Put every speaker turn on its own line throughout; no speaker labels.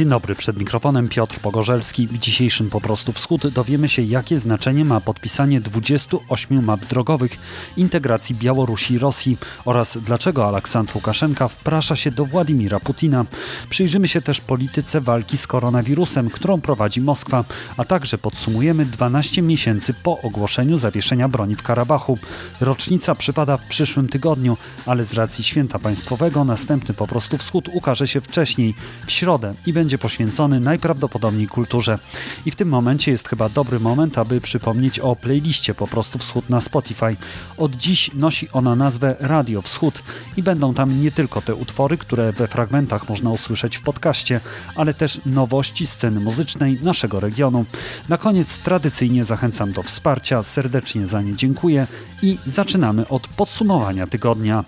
Dzień dobry, przed mikrofonem Piotr Pogorzelski. W dzisiejszym Po prostu Wschód dowiemy się, jakie znaczenie ma podpisanie 28 map drogowych integracji Białorusi i Rosji oraz dlaczego Aleksandr Łukaszenka wprasza się do Władimira Putina. Przyjrzymy się też polityce walki z koronawirusem, którą prowadzi Moskwa, a także podsumujemy 12 miesięcy po ogłoszeniu zawieszenia broni w Karabachu. Rocznica przypada w przyszłym tygodniu, ale z racji święta państwowego następny Po prostu Wschód ukaże się wcześniej, w środę i będzie poświęcony najprawdopodobniej kulturze. I w tym momencie jest chyba dobry moment, aby przypomnieć o playliście Po prostu Wschód na Spotify. Od dziś nosi ona nazwę Radio Wschód i będą tam nie tylko te utwory, które we fragmentach można usłyszeć w podcaście, ale też nowości sceny muzycznej naszego regionu. Na koniec tradycyjnie zachęcam do wsparcia, serdecznie za nie dziękuję i zaczynamy od podsumowania tygodnia.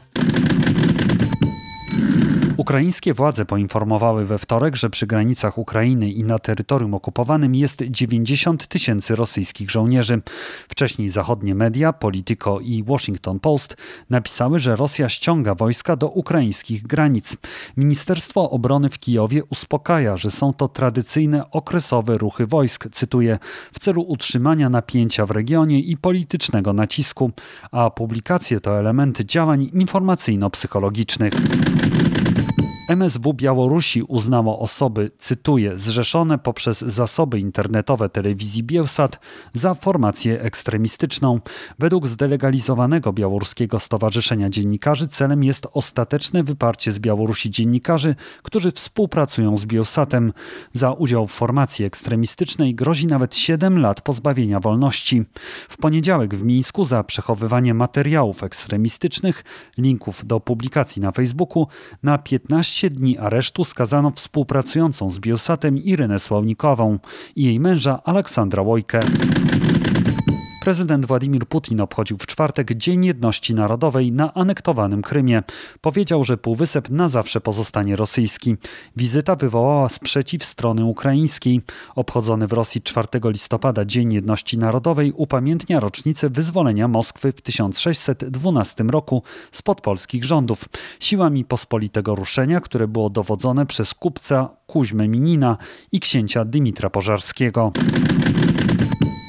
Ukraińskie władze poinformowały we wtorek, że przy granicach Ukrainy i na terytorium okupowanym jest 90 tysięcy rosyjskich żołnierzy. Wcześniej zachodnie media, Politico i Washington Post napisały, że Rosja ściąga wojska do ukraińskich granic. Ministerstwo Obrony w Kijowie uspokaja, że są to tradycyjne okresowe ruchy wojsk, cytuję, w celu utrzymania napięcia w regionie i politycznego nacisku, a publikacje to elementy działań informacyjno-psychologicznych. MSW Białorusi uznało osoby, cytuję, zrzeszone poprzez zasoby internetowe telewizji Bielsat za formację ekstremistyczną. Według zdelegalizowanego Białoruskiego Stowarzyszenia Dziennikarzy celem jest ostateczne wyparcie z Białorusi dziennikarzy, którzy współpracują z Bielsatem. Za udział w formacji ekstremistycznej grozi nawet 7 lat pozbawienia wolności. W poniedziałek w Mińsku za przechowywanie materiałów ekstremistycznych, linków do publikacji na Facebooku na 15 15 dni aresztu skazano współpracującą z Biosatem Irynę Sławnikową i jej męża Aleksandra Łojkę. Prezydent Władimir Putin obchodził w czwartek Dzień Jedności Narodowej na anektowanym Krymie. Powiedział, że półwysep na zawsze pozostanie rosyjski. Wizyta wywołała sprzeciw strony ukraińskiej. Obchodzony w Rosji 4 listopada Dzień Jedności Narodowej upamiętnia rocznicę wyzwolenia Moskwy w 1612 roku spod polskich rządów. Siłami pospolitego ruszenia, które było dowodzone przez kupca Kuźmę Minina i księcia Dymitra Pożarskiego.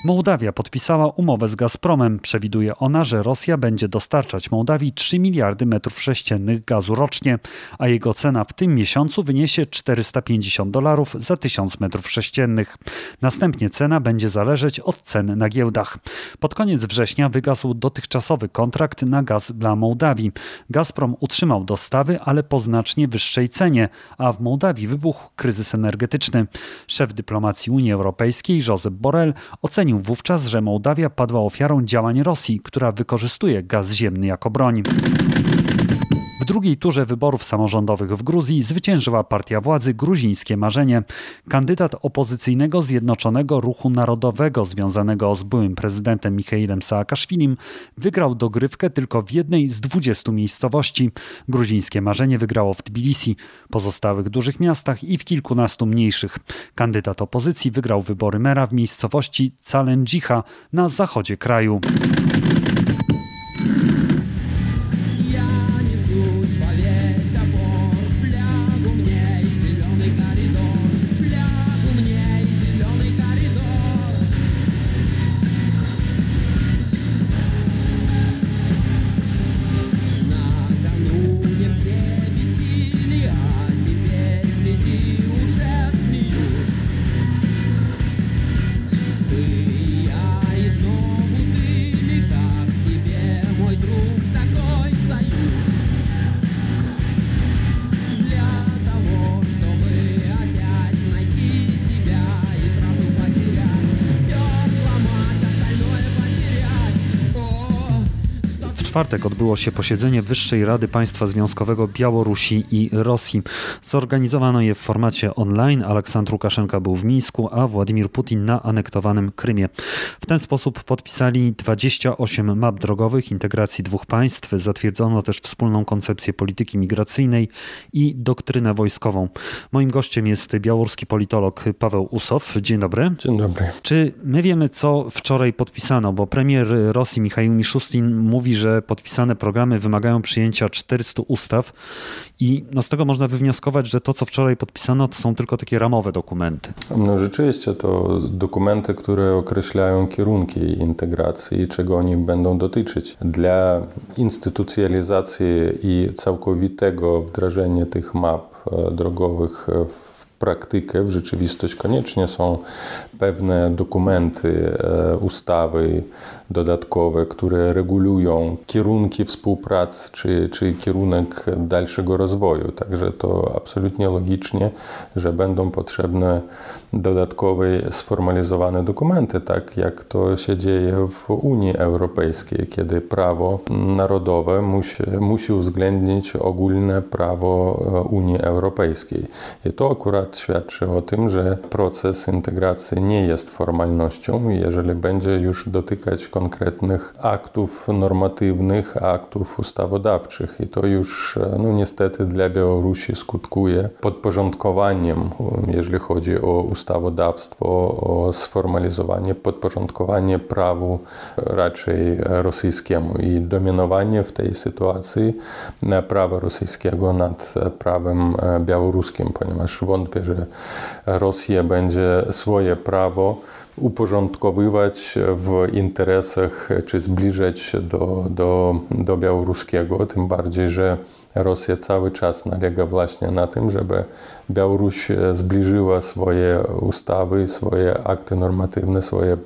Mołdawia podpisała umowę z Gazpromem. Przewiduje ona, że Rosja będzie dostarczać Mołdawii 3 miliardy metrów sześciennych gazu rocznie, a jego cena w tym miesiącu wyniesie 450 dolarów za 1000 metrów sześciennych. Następnie cena będzie zależeć od cen na giełdach. Pod koniec września wygasł dotychczasowy kontrakt na gaz dla Mołdawii. Gazprom utrzymał dostawy, ale po znacznie wyższej cenie, a w Mołdawii wybuchł kryzys energetyczny. Szef dyplomacji Unii Europejskiej Josep Borrell ocenił Wówczas, że Mołdawia padła ofiarą działań Rosji, która wykorzystuje gaz ziemny jako broń. W drugiej turze wyborów samorządowych w Gruzji zwyciężyła partia władzy Gruzińskie Marzenie. Kandydat opozycyjnego Zjednoczonego Ruchu Narodowego związanego z byłym prezydentem Michailem Saakaszwilim wygrał dogrywkę tylko w jednej z 20 miejscowości. Gruzińskie Marzenie wygrało w Tbilisi, pozostałych dużych miastach i w kilkunastu mniejszych. Kandydat opozycji wygrał wybory mera w miejscowości Calendžicha na zachodzie kraju. Czwartek odbyło się posiedzenie Wyższej Rady Państwa Związkowego Białorusi i Rosji. Zorganizowano je w formacie online. Aleksandr Łukaszenka był w Mińsku, a Władimir Putin na anektowanym Krymie. W ten sposób podpisali 28 map drogowych integracji dwóch państw. Zatwierdzono też wspólną koncepcję polityki migracyjnej i doktrynę wojskową. Moim gościem jest białoruski politolog Paweł Usow. Dzień dobry.
Dzień dobry.
Czy my wiemy, co wczoraj podpisano? Bo premier Rosji Michał Miszustin mówi, że podpisane programy wymagają przyjęcia 400 ustaw i no, z tego można wywnioskować, że to, co wczoraj podpisano, to są tylko takie ramowe dokumenty.
No rzeczywiście to dokumenty, które określają kierunki integracji i czego oni będą dotyczyć. Dla instytucjalizacji i całkowitego wdrażania tych map e, drogowych w praktykę, w rzeczywistość koniecznie są pewne dokumenty, e, ustawy dodatkowe, które regulują kierunki współpracy czy, czy kierunek dalszego rozwoju. Także to absolutnie logicznie, że będą potrzebne dodatkowe sformalizowane dokumenty, tak jak to się dzieje w Unii Europejskiej, kiedy prawo narodowe musi, musi uwzględnić ogólne prawo e, Unii Europejskiej. I to akurat świadczy o tym, że proces integracji nie jest formalnością, jeżeli będzie już dotykać konkretnych aktów normatywnych, aktów ustawodawczych. I to już e, no, niestety dla Białorusi skutkuje podporządkowaniem, jeżeli chodzi o ustawodawstwo, o sformalizowanie, podporządkowanie prawu raczej rosyjskiemu i dominowanie w tej sytuacji prawa rosyjskiego nad prawem białoruskim, ponieważ wątpię, że Rosja będzie swoje prawo uporządkowywać w interesach, czy zbliżać się do, do, do białoruskiego, tym bardziej, że Rosja cały czas nalega właśnie na tym, żeby Białoruś zbliżyła swoje ustawy, swoje akty normatywne, swoje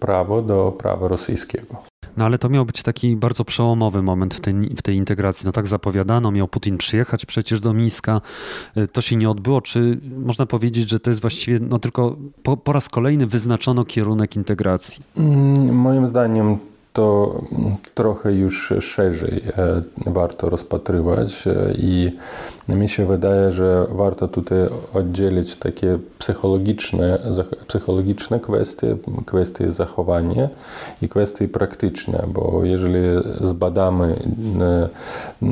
prawo do prawa rosyjskiego.
No ale to miał być taki bardzo przełomowy moment w tej, w tej integracji. No tak zapowiadano, miał Putin przyjechać przecież do Mińska. Y, to się nie odbyło. Czy można powiedzieć, że to jest właściwie no tylko po, po raz kolejny wyznaczono kierunek integracji?
Mm, moim zdaniem to trochę już szerzej e, warto rozpatrywać e, i mi się wydaje, że warto tutaj oddzielić takie psychologiczne, psychologiczne kwestie, kwestie zachowania i kwestie praktyczne, bo jeżeli zbadamy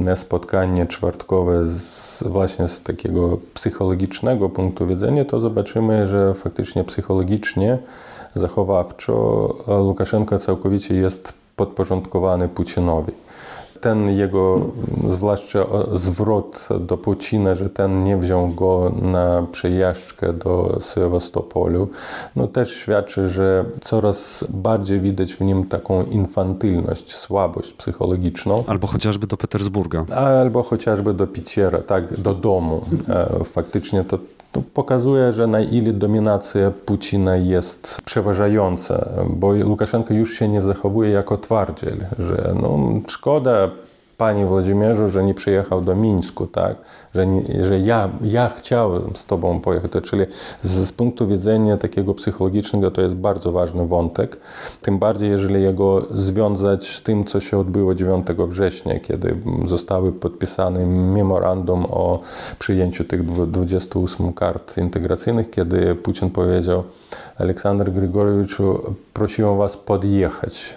e, spotkanie czwartkowe z, właśnie z takiego psychologicznego punktu widzenia, to zobaczymy, że faktycznie psychologicznie zachowawczo Łukaszenka całkowicie jest podporządkowany Putinowi. Ten jego, zwłaszcza zwrot do Putina, że ten nie wziął go na przejażdżkę do Sewastopolu, no też świadczy, że coraz bardziej widać w nim taką infantylność, słabość psychologiczną.
Albo chociażby do Petersburga.
Albo chociażby do Piciera, tak, do domu. E, faktycznie to to pokazuje, że na ile dominacja Putina jest przeważająca, bo Łukaszenko już się nie zachowuje jako twardziel, że no, szkoda Panie Włodzimierzu, że nie przyjechał do Mińsku, tak? że, nie, że ja, ja chciałem z Tobą pojechać. Czyli z, z, punktu widzenia takiego psychologicznego to jest bardzo ważny wątek. Tym bardziej, jeżeli jego związać z tym, co się odbyło 9 września, kiedy zostały podpisane memorandum o przyjęciu tych 28 kart integracyjnych, kiedy Putin powiedział Aleksander Grigorowiczu, prosiłem Was podjechać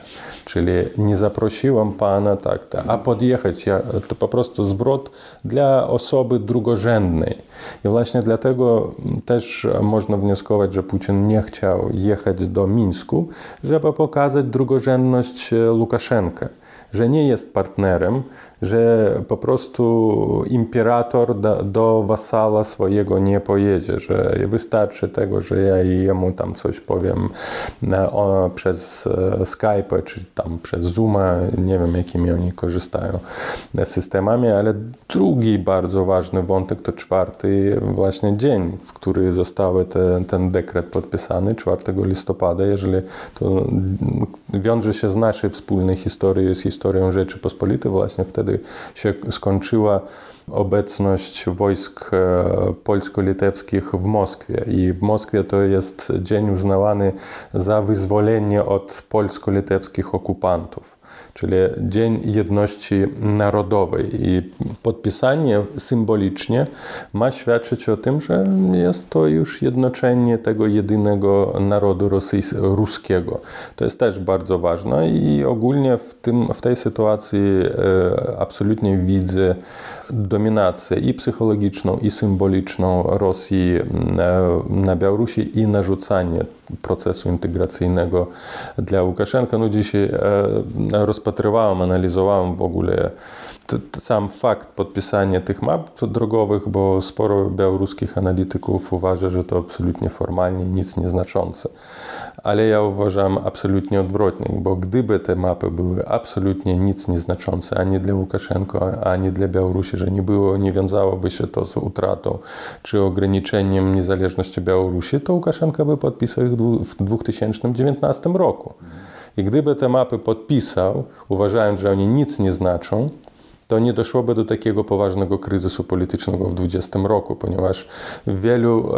Czyli nie zaprosiłem pana, tak, a podjechać to po prostu zwrot dla osoby drugorzędnej. I właśnie dlatego też można wnioskować, że Putin nie chciał jechać do Mińsku, żeby pokazać drugorzędność Łukaszenkę, że nie jest partnerem, że po prostu imperator do, do wasala swojego nie pojedzie, że wystarczy tego, że ja jemu tam coś powiem o, przez e, Skype czy tam przez Zooma, nie wiem jakimi oni korzystają systemami, ale drugi bardzo ważny wątek to czwarty właśnie dzień, w który został ten, ten dekret podpisany, 4 listopada, jeżeli to wiąże się z naszej wspólnej historii, z historią Rzeczypospolitej, właśnie wtedy się skończyła obecność wojsk e, polsko-litewskich w Moskwie. I w Moskwie to jest dzień uznawany za wyzwolenie od polsko-litewskich okupantów czyli Dzień Jedności Narodowej. I podpisanie symbolicznie ma świadczyć o tym, że jest to już jednoczenie tego jedynego narodu ruskiego. To jest też bardzo ważne i ogólnie w, tym, w tej sytuacji e, absolutnie widzę dominację i psychologiczną, i symboliczną Rosji e, na Białorusi i narzucanie procesu integracyjnego dla Łukaszenka. No dzisiaj e, rozpatrywałem, analizowałem w ogóle sam fakt podpisania tych map drogowych, bo sporo białoruskich analityków uważa, że to absolutnie formalnie nic nieznaczące. Ale ja uważam absolutnie odwrotnie, bo gdyby te mapy były absolutnie nic nieznaczące ani dla Łukaszenko, ani dla Białorusi, że nie było, nie wiązałoby się to z utratą czy ograniczeniem niezależności Białorusi, to Łukaszenko by podpisał ich w 2019 roku. I gdyby te mapy podpisał, uważając, że oni nic nie znaczą, to nie doszłoby do takiego poważnego kryzysu politycznego w 2020 roku, ponieważ w wielu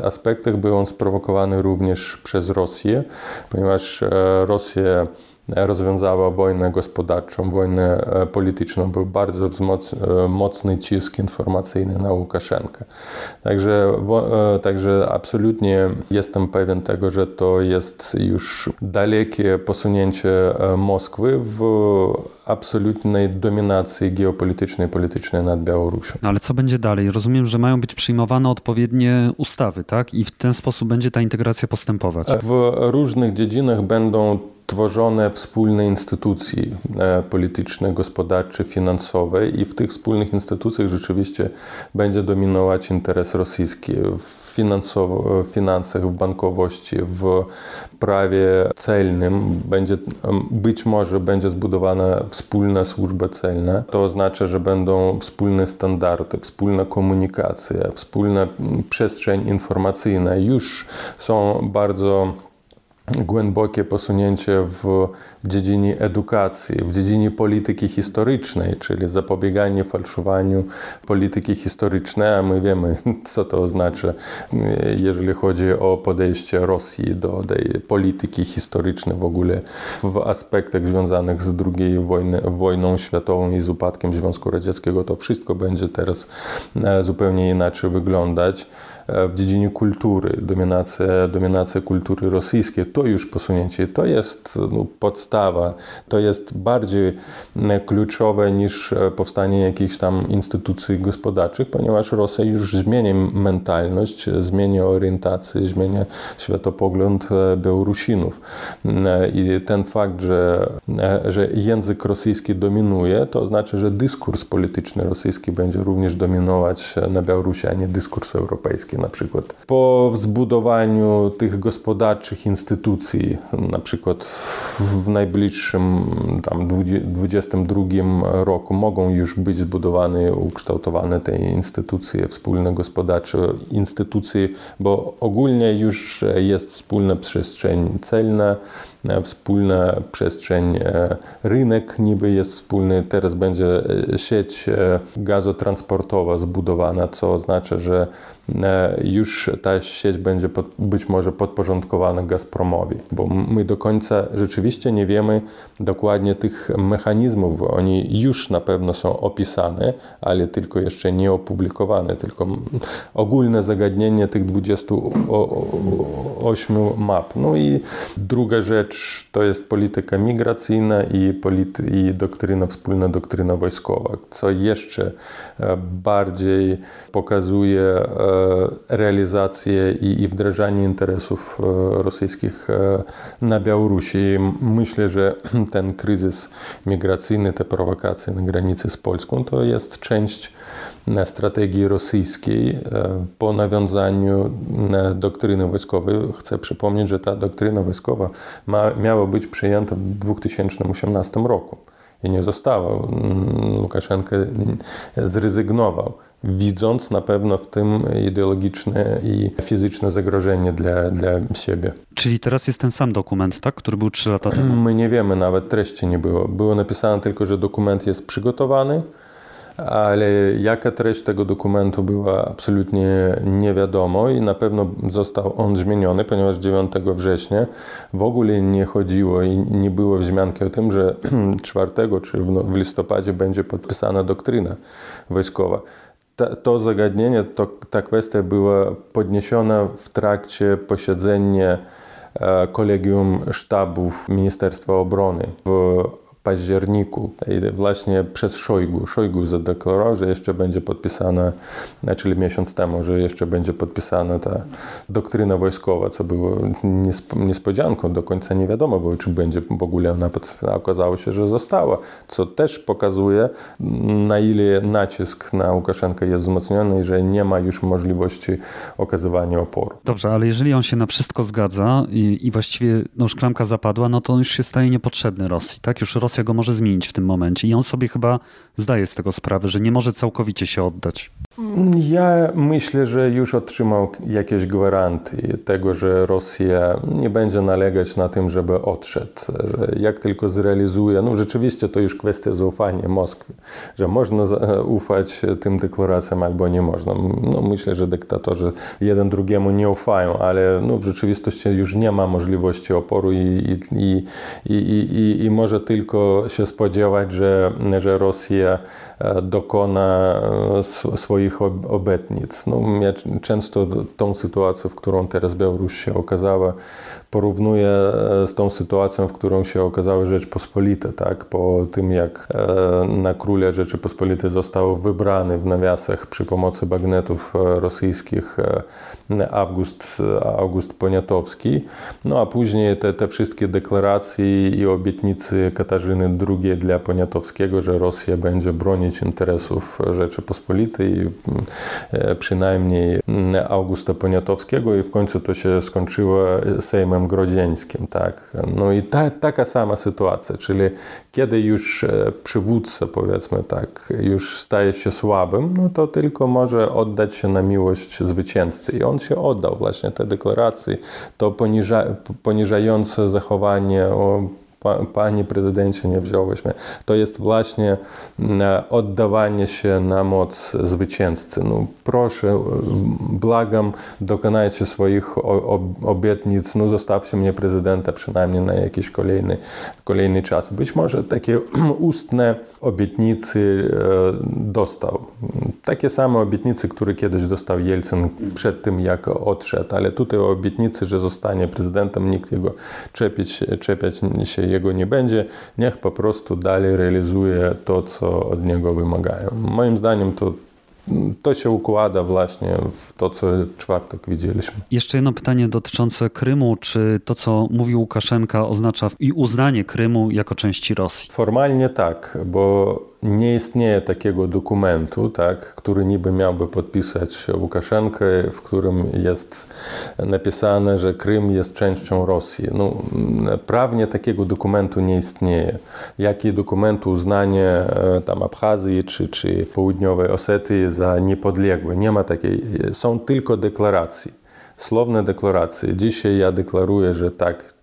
e, aspektach był on sprowokowany również przez Rosję, ponieważ e, Rosja rozwiązała wojnę gospodarczą, wojnę e, polityczną. Był bardzo e, mocny cisk informacyjny na Łukaszenkę. Także, e, także absolutnie jestem pewien tego, że to jest już dalekie posunięcie Moskwy w absolutnej dominacji geopolitycznej politycznej nad Białorusią.
No ale co będzie dalej? Rozumiem, że mają być przyjmowane odpowiednie ustawy, tak? I w ten sposób będzie ta integracja postępować.
W różnych dziedzinach będą tworzone wspólne instytucje polityczne, gospodarcze, finansowe i w tych wspólnych instytucjach rzeczywiście będzie dominować interes rosyjski w finansach, w bankowości, w prawie celnym będzie, być może będzie zbudowana wspólna służba celna. To oznacza, że będą wspólne standardy, wspólna komunikacja, wspólna przestrzeń informacyjna. Już są bardzo głębokie posunięcie w dziedzinie edukacji, w dziedzinie polityki historycznej, czyli zapobieganie fałszowaniu polityki historycznej, a my wiemy, co to oznacza, jeżeli chodzi o podejście Rosji do tej polityki historycznej w ogóle w aspektach związanych z II wojną światową i z upadkiem Związku Radzieckiego, to wszystko będzie teraz e, zupełnie inaczej wyglądać. E, w dziedzinie kultury, dominacja, dominacja kultury rosyjskiej, to już posunięcie, to jest no, podstawa, to jest bardziej kluczowe niż e, powstanie jakichś tam instytucji gospodarczych, ponieważ Rosja już zmienia mentalność, zmienia orientację, zmienia światopogląd e, Białorusinów. I ten fakt, że, że język rosyjski dominuje, to znaczy, że dyskurs polityczny rosyjski będzie również dominować na Białorusi, a nie dyskurs europejski na przykład. Po zbudowaniu tych gospodarczych instytucji, na przykład w najbliższym tam 22 roku mogą już być zbudowane, ukształtowane te instytucje wspólne gospodarcze, instytucje, bo ogólnie już jest wspólna przestrzeń celna, wspólna przestrzeń, rynek niby jest wspólny, teraz będzie sieć gazotransportowa zbudowana, co oznacza, że już ta sieć będzie pod, być może podporządkowana Gazpromowi, bo my do końca rzeczywiście nie wiemy dokładnie tych mechanizmów. Oni już na pewno są opisane, ale tylko jeszcze nie opublikowane, tylko ogólne zagadnienie tych 28 map. No i druga rzecz to jest polityka migracyjna i, polity, i doktryna, wspólna doktryna wojskowa, co jeszcze bardziej pokazuje realizację i, i wdrażanie interesów rosyjskich na Białorusi. Myślę, że ten kryzys migracyjny, te prowokacje na granicy z Polską to jest część strategii rosyjskiej po nawiązaniu doktryny wojskowej. Chcę przypomnieć, że ta doktryna wojskowa ma, miała być przyjęta w 2018 roku i nie została. Łukaszenka zrezygnował widząc na pewno w tym ideologiczne i fizyczne zagrożenie dla, dla siebie.
Czyli teraz jest ten sam dokument, tak, który był 3 lata temu?
My nie wiemy, nawet treści nie było. Było napisane tylko, że dokument jest przygotowany, ale jaka treść tego dokumentu była absolutnie nie wiadomo i na pewno został on zmieniony, ponieważ 9 września w ogóle nie chodziło i nie było wzmianki o tym, że 4 czy w listopadzie będzie podpisana doktryna wojskowa. To zagadnienie, to, ta kwestia była podniesiona w trakcie posiedzenia kolegium sztabów Ministerstwa Obrony w październiku. Właśnie przez Szojgu. Szojgu zadeklarował, że jeszcze będzie podpisana, czyli miesiąc temu, że jeszcze będzie podpisana ta doktryna wojskowa, co było niespodzianką. Do końca nie wiadomo było, czy będzie w ogóle ona podpisana. Okazało się, że została, co też pokazuje, na ile nacisk na Łukaszenkę jest wzmocniony i że nie ma już możliwości okazywania oporu.
Dobrze, ale jeżeli on się na wszystko zgadza i, i właściwie no, szklanka zapadła, no to on już się staje niepotrzebny Rosji. Tak? Już Rosja go może zmienić w tym momencie i on sobie chyba zdaje z tego sprawę, że nie może całkowicie się oddać.
Ja myślę, że już otrzymał jakieś gwaranty tego, że Rosja nie będzie nalegać na tym, żeby odszedł, że jak tylko zrealizuje, no rzeczywiście to już kwestia zaufania Moskwy, że można ufać tym deklaracjom albo nie można. No myślę, że dyktatorzy jeden drugiemu nie ufają, ale no w rzeczywistości już nie ma możliwości oporu i, i, i, i, i może tylko się spodziewać, że, że Rosja dokona swoich obietnic. No, ja często tą sytuację, w którą teraz Białoruś się okazała, porównuję z tą sytuacją, w którą się okazała Rzeczpospolita, tak? Po tym, jak na króla Rzeczypospolitej został wybrany w nawiasach przy pomocy bagnetów rosyjskich August, August Poniatowski, no a później te, te wszystkie deklaracje i obietnice Katarzyny II dla Poniatowskiego, że Rosja będzie bronić interesów Rzeczypospolitej, przynajmniej Augusta Poniatowskiego i w końcu to się skończyło Sejmem Grodzieńskim. Tak? No i ta, taka sama sytuacja, czyli kiedy już przywódca, powiedzmy tak, już staje się słabym, no to tylko może oddać się na miłość zwycięzcy. I on się oddał właśnie te deklaracje, to poniża, poniżające zachowanie o Panie prezydencie, nie wziąłeś mnie. To jest właśnie oddawanie się na moc zwycięzcy. No, proszę, błagam, dokonajcie swoich obietnic, no zostawcie mnie prezydenta przynajmniej na jakiś kolejny, kolejny czas. Być może takie ustne obietnice dostał. Takie same obietnice, które kiedyś dostał Jelcyn przed tym, jak odszedł, ale tutaj obietnicy, że zostanie prezydentem, nikt jego czepiać, czepiać się jego nie będzie, niech po prostu dalej realizuje to, co od niego wymagają. Moim zdaniem to to się układa właśnie w to, co w czwartek widzieliśmy.
Jeszcze jedno pytanie dotyczące Krymu. Czy to, co mówił Łukaszenka, oznacza i uznanie Krymu jako części Rosji?
Formalnie tak, bo nie istnieje takiego dokumentu, tak, który niby miałby podpisać Łukaszenkę, w którym jest napisane, że Krym jest częścią Rosji. No, prawnie takiego dokumentu nie istnieje. Jaki dokument uznanie e, tam Abchazji czy, czy Południowej Osetii za niepodległe? Nie ma takiej. Są tylko deklaracje. Słowne deklaracje. Dzisiaj ja deklaruję, że tak,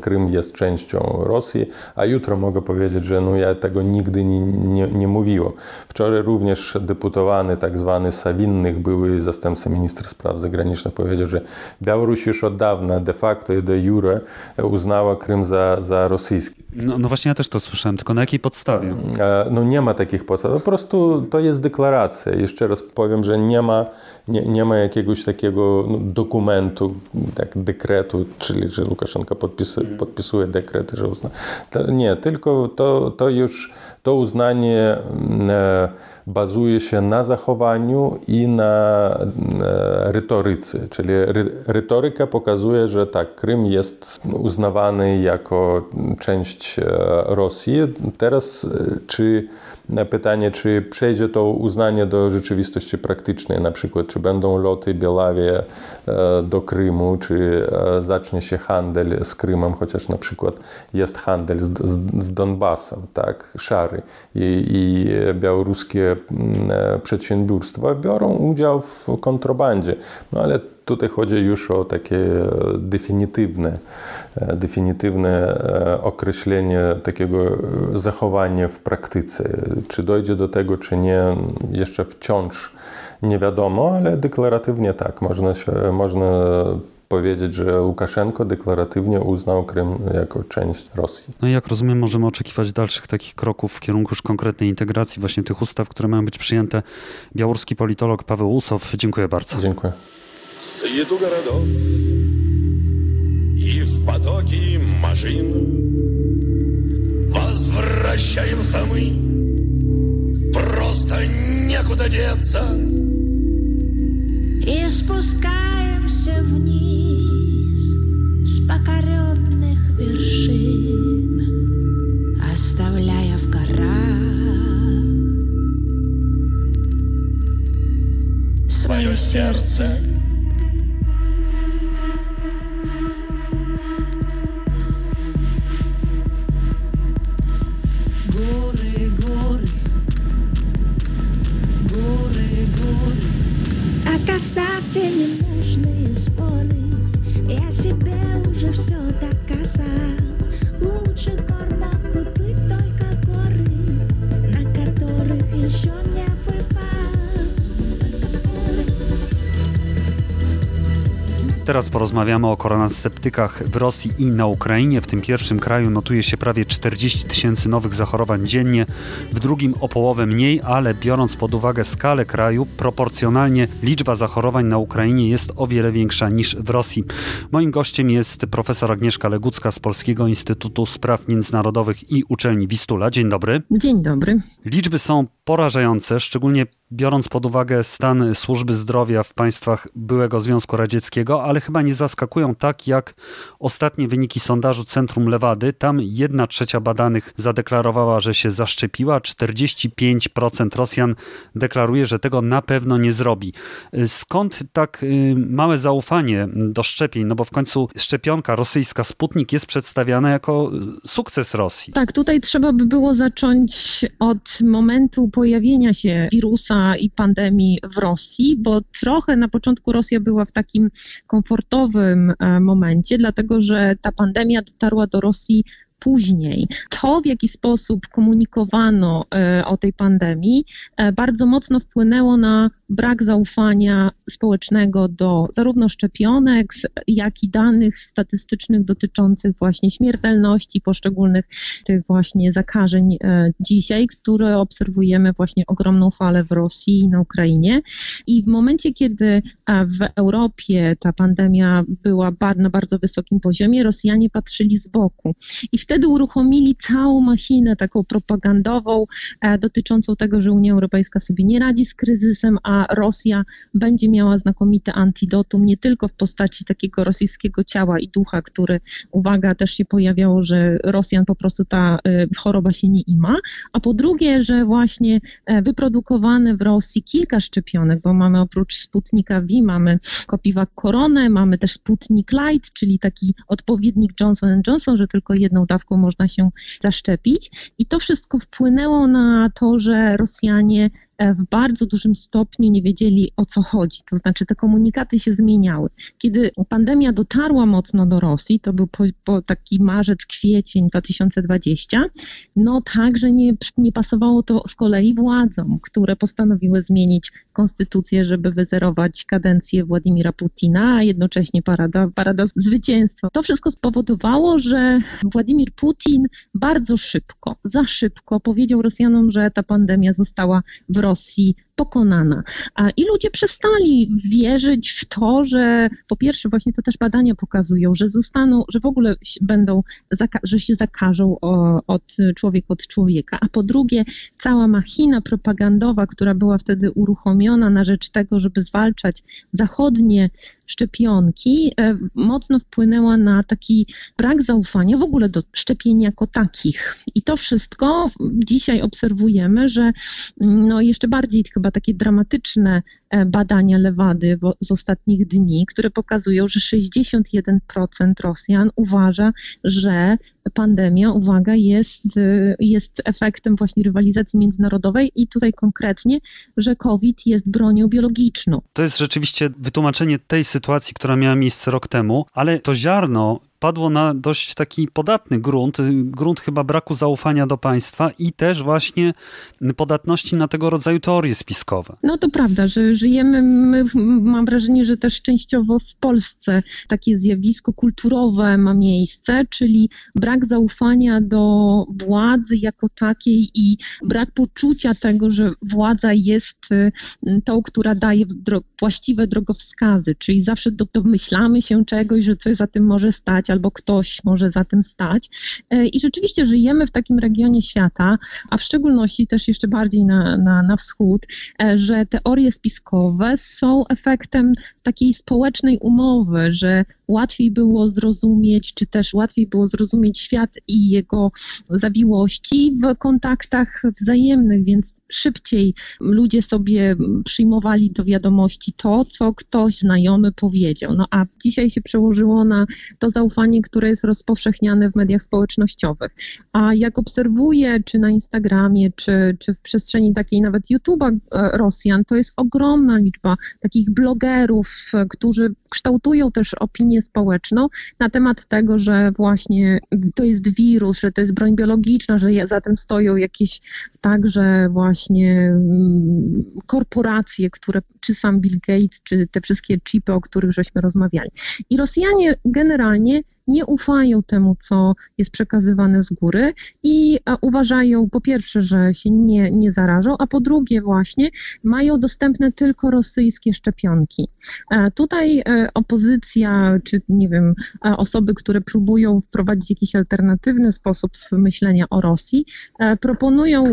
Krym jest częścią Rosji, a jutro mogę powiedzieć, że no ja tego nigdy nie, nie, nie mówiłem. Wczoraj również deputowany tak zwany Sawinnych, były zastępca ministra spraw zagranicznych, powiedział, że Białoruś już od dawna de facto i de jure uznała Krym za, za rosyjski.
No, no właśnie ja też to słyszałem, tylko na jakiej podstawie?
E, no nie ma takich podstaw, po prostu to jest deklaracja. Jeszcze raz powiem, że nie ma nie, nie ma jakiegoś takiego no, dokumentu, tak, dekretu, czyli że Łukaszenka podpisuje, mm. podpisuje dekret, że uzna. To, nie, tylko to, to już to uznanie mm, e, bazuje się na zachowaniu i na e, retoryce, czyli retoryka pokazuje, że tak, Krym jest uznawany jako część e, Rosji. Teraz czy pytanie, czy przejdzie to uznanie do rzeczywistości praktycznej, na przykład czy będą loty Bielawie e, do Krymu, czy e, zacznie się handel z Krymem, chociaż na przykład jest handel z, z, z Donbasem, tak, szary. I, i białoruskie mm, e, przedsiębiorstwa biorą udział w kontrabandzie, no ale Tutaj chodzi już o takie definitywne, definitywne określenie takiego zachowania w praktyce. Czy dojdzie do tego, czy nie, jeszcze wciąż nie wiadomo, ale deklaratywnie tak. Można, się, można powiedzieć, że Łukaszenko deklaratywnie uznał Krym jako część Rosji.
No i jak rozumiem, możemy oczekiwać dalszych takich kroków w kierunku już konkretnej integracji właśnie tych ustaw, które mają być przyjęte. Białoruski politolog Paweł Usow, dziękuję bardzo.
Dziękuję.
Свету городов И в потоке машин возвращаемся мы. Просто некуда деться.
И спускаемся вниз с покоренных вершин, оставляя в горах свое сердце. I stopped in your
Teraz porozmawiamy o koronasceptykach w Rosji i na Ukrainie. W tym pierwszym kraju notuje się prawie 40 tysięcy nowych zachorowań dziennie, w drugim o połowę mniej, ale biorąc pod uwagę skalę kraju, proporcjonalnie liczba zachorowań na Ukrainie jest o wiele większa niż w Rosji. Moim gościem jest profesor Agnieszka Legucka z Polskiego Instytutu Spraw Międzynarodowych i Uczelni Wistula. Dzień dobry.
Dzień dobry.
Liczby są porażające, szczególnie biorąc pod uwagę stan służby zdrowia w państwach byłego Związku Radzieckiego, ale chyba nie zaskakują tak jak ostatnie wyniki sondażu Centrum Lewady. Tam jedna trzecia badanych zadeklarowała, że się zaszczepiła, 45% Rosjan deklaruje, że tego na pewno nie zrobi. Skąd tak y, małe zaufanie do szczepień? No bo w końcu szczepionka rosyjska Sputnik jest przedstawiana jako y, sukces Rosji.
Tak, tutaj trzeba by było zacząć od momentu pojawienia się wirusa i pandemii w Rosji, bo trochę na początku Rosja była w takim komfortowym e, momencie, dlatego że ta pandemia dotarła do Rosji później. To, w jaki sposób komunikowano e, o tej pandemii, e, bardzo mocno wpłynęło na brak zaufania społecznego do zarówno szczepionek, jak i danych statystycznych dotyczących właśnie śmiertelności poszczególnych tych właśnie zakażeń e, dzisiaj, które obserwujemy właśnie ogromną falę w Rosji i na Ukrainie. I w momencie, kiedy w Europie ta pandemia była na bardzo wysokim poziomie, Rosjanie patrzyli z boku. I wtedy uruchomili całą machinę taką propagandową e, dotyczącą tego, że Unia Europejska sobie nie radzi z kryzysem, a Rosja będzie miała znakomite antidotum, nie tylko w postaci takiego rosyjskiego ciała i ducha, który, uwaga, też się pojawiało, że Rosjan po prostu ta e, choroba się nie ima, a po drugie, że właśnie e, wyprodukowane w Rosji kilka szczepionek, bo mamy oprócz Sputnika V, mamy Copivac Coronę, mamy też Sputnik Light, czyli taki odpowiednik Johnson Johnson, że tylko jedną dawką można się zaszczepić. I to wszystko wpłynęło na to, że Rosjanie e, w bardzo dużym stopniu nie wiedzieli o co chodzi. To znaczy te komunikaty się zmieniały. Kiedy pandemia dotarła mocno do Rosji, to był po, po taki marzec, kwiecień 2020, no także nie, nie pasowało to z kolei władzom, które postanowiły zmienić konstytucję, żeby wyzerować kadencję Władimira Putina, a jednocześnie parada, parada zwycięstwa. To wszystko spowodowało, że Władimir Putin bardzo szybko, za szybko powiedział Rosjanom, że ta pandemia została w Rosji pokonana. I ludzie przestali wierzyć w to, że po pierwsze właśnie to też badania pokazują, że zostaną, że w ogóle będą, że się zakażą od człowieka od człowieka, a po drugie cała machina propagandowa, która była wtedy uruchomiona na rzecz tego, żeby zwalczać zachodnie szczepionki, e, mocno wpłynęła na taki brak zaufania w ogóle do szczepień jako takich. I to wszystko dzisiaj obserwujemy, że mm, no jeszcze bardziej chyba takie dramatyczne e, badania lewady z ostatnich dni, które pokazują, że 61% Rosjan uważa, że pandemia, uwaga, jest, y, jest efektem właśnie rywalizacji międzynarodowej i tutaj konkretnie, że COVID jest bronią biologiczną.
To jest rzeczywiście wytłumaczenie tej sytuacji, która miała miejsce rok temu, ale to ziarno padło na dość taki podatny grunt, grunt chyba braku zaufania do państwa i też właśnie podatności na tego rodzaju teorie spiskowe.
No to prawda, że żyjemy, my, mam wrażenie, że też częściowo w Polsce takie zjawisko kulturowe ma miejsce, czyli brak zaufania do władzy jako takiej i brak poczucia tego, że władza jest y, tą, która daje właściwe drogowskazy, czyli zawsze do- domyślamy się czegoś, że coś za tym może stać, albo ktoś może za tym stać. I rzeczywiście żyjemy w takim regionie świata, a w szczególności też jeszcze bardziej na, na, na wschód, że teorie spiskowe są efektem takiej społecznej umowy, że łatwiej było zrozumieć, czy też łatwiej było zrozumieć świat i jego zawiłości w kontaktach wzajemnych, więc szybciej ludzie sobie przyjmowali do wiadomości to, co ktoś znajomy powiedział. No a dzisiaj się przełożyło na to zaufanie, które jest rozpowszechniane w mediach społecznościowych. A jak obserwuję, czy na Instagramie, czy, czy w przestrzeni takiej nawet YouTube'a e, Rosjan, to jest ogromna liczba takich blogerów, którzy kształtują też opinię społeczną na temat tego, że właśnie to jest wirus, że to jest broń biologiczna, że za tym stoją jakieś także właśnie mm, korporacje, które, czy sam Bill Gates, czy te wszystkie chipy, o których żeśmy rozmawiali. I Rosjanie generalnie nie ufają temu, co jest przekazywane z góry i uważają po pierwsze, że się nie, nie zarażą, a po drugie właśnie mają dostępne tylko rosyjskie szczepionki. Tutaj e, opozycja, czy nie wiem, osoby, które próbują wprowadzić jakiś alternatywny sposób myślenia o Rosji, e, proponują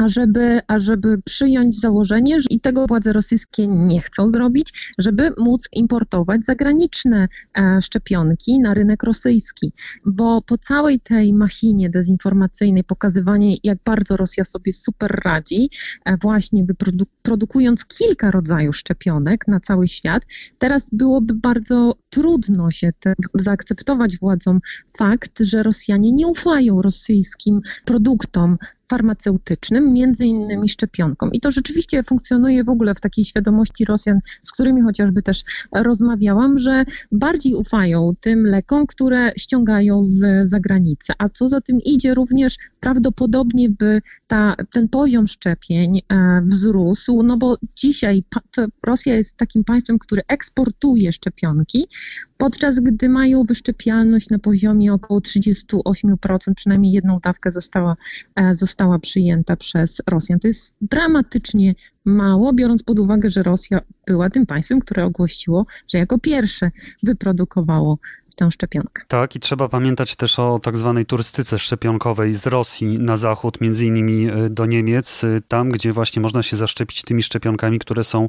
ażeby, ażeby przyjąć założenie, że i tego władze rosyjskie nie chcą zrobić, żeby móc importować zagraniczne e, szczepionki na rynek rosyjski. Bo po całej tej machinie dezinformacyjnej, pokazywanie jak bardzo Rosja sobie super radzi, e, właśnie produkując kilka rodzajów szczepionek na cały świat, teraz byłoby bardzo trudno się zaakceptować władzom fakt, że Rosjanie nie ufają rosyjskim produktom farmaceutycznym, między innymi szczepionkom. I to rzeczywiście funkcjonuje w ogóle w takiej świadomości Rosjan, z którymi chociażby też rozmawiałam, że bardziej ufają tym lekom, które ściągają z zagranicy. A co za tym idzie, również prawdopodobnie by ta, ten poziom szczepień e, wzrósł, no bo dzisiaj Rosja jest takim państwem, które eksportuje szczepionki, podczas gdy mają wyszczepialność na poziomie około 38%, przynajmniej jedną dawkę została, e, została przyjęta przez Rosjan. To jest dramatycznie mało, biorąc pod uwagę, że Rosja była tym państwem, które ogłosiło, że jako pierwsze wyprodukowało szczepionkę.
Tak, i trzeba pamiętać też o tak zwanej turystyce szczepionkowej z Rosji na zachód, między innymi e, do Niemiec, e, tam gdzie właśnie można się zaszczepić tymi szczepionkami, które są